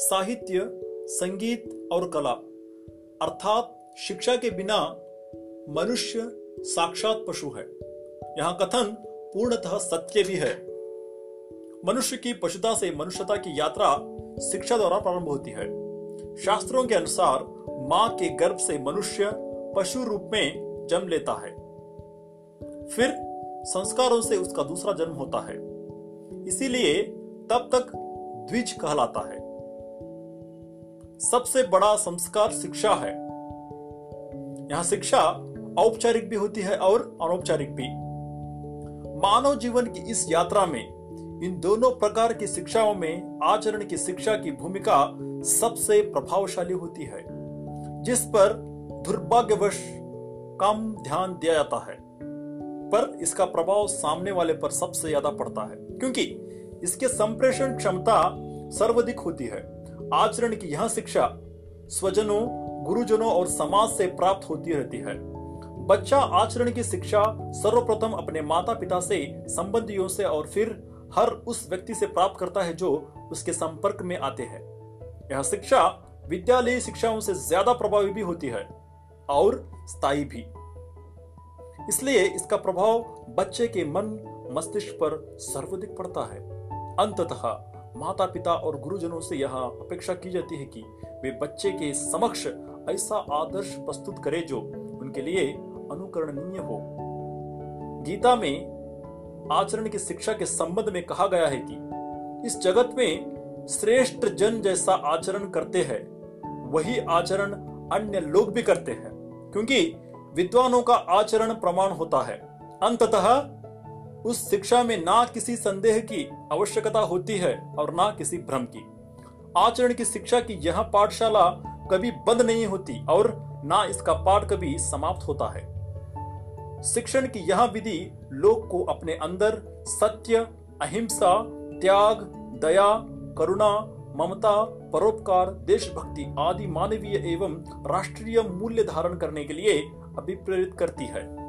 साहित्य, संगीत और कला, अर्थात शिक्षा के बिना मनुष्य साक्षात पशु है। यहाँ कथन पूर्णतः सत्य भी है। मनुष्य की पशुता से मनुष्यता की यात्रा शिक्षा द्वारा प्रारंभ होती है। शास्त्रों के अनुसार माँ के गर्भ से मनुष्य पशु रूप में जन्म लेता है। फिर संस्कारों से उसका दूसरा जन्म होता है। इसीलिए तब तक द्विज कहलाता है। सबसे बड़ा संस्कार शिक्षा है। यहाँ शिक्षा औपचारिक भी होती है और अनौपचारिक भी। मानव जीवन की इस यात्रा में इन दोनों प्रकार की शिक्षाओं में आचरण की शिक्षा की भूमिका सबसे प्रभावशाली होती है, जिस पर दुर्भाग्यवश कम ध्यान दिया जाता है। पर इसका प्रभाव सामने वाले पर सबसे ज़्यादा पड़ता है, क्योंकि इसके संप्रेषण क्षमता सर्वाधिक होती है। आचरण की यह शिक्षा स्वजनों, गुरुजनों और समाज से प्राप्त होती रहती है। बच्चा आचरण की शिक्षा सर्वप्रथम अपने माता पिता से, संबंधियों से और फिर हर उस व्यक्ति से प्राप्त करता है जो उसके संपर्क में आते हैं। यह शिक्षा विद्यालय शिक्षाओं से ज़्यादा प्रभावी भी होती है और स्थायी भी। इसलिए इसका प्रभाव बच्चे के मन, मस्तिष्क पर सर्वाधिक पड़ता है। अंततः माता पिता और गुरुजनों से यह अपेक्षा की जाती है कि वे बच्चे के समक्ष ऐसा आदर्श प्रस्तुत करें जो उनके लिए अनुकरणीय हो। गीता में आचरण की शिक्षा के संबंध में कहा गया है कि इस जगत में श्रेष्ठ जन जैसा आचरण करते हैं, वही आचरण अन्य लोग भी करते हैं, क्योंकि विद्वानों का आचरण प्रमाण होता है। अंततः उस शिक्षा में ना किसी संदेह की आवश्यकता होती है और ना किसी भ्रम की। आचरण की शिक्षा की यह पाठशाला कभी बंद नहीं होती और ना इसका पाठ कभी समाप्त होता है। शिक्षण की यह विधि लोग को अपने अंदर सत्य, अहिंसा, त्याग, दया, करुणा, ममता, परोपकार, देशभक्ति आदि मानवीय एवं राष्ट्रीय मूल्य धारण करने के लिए अभिप्रेरित करती है।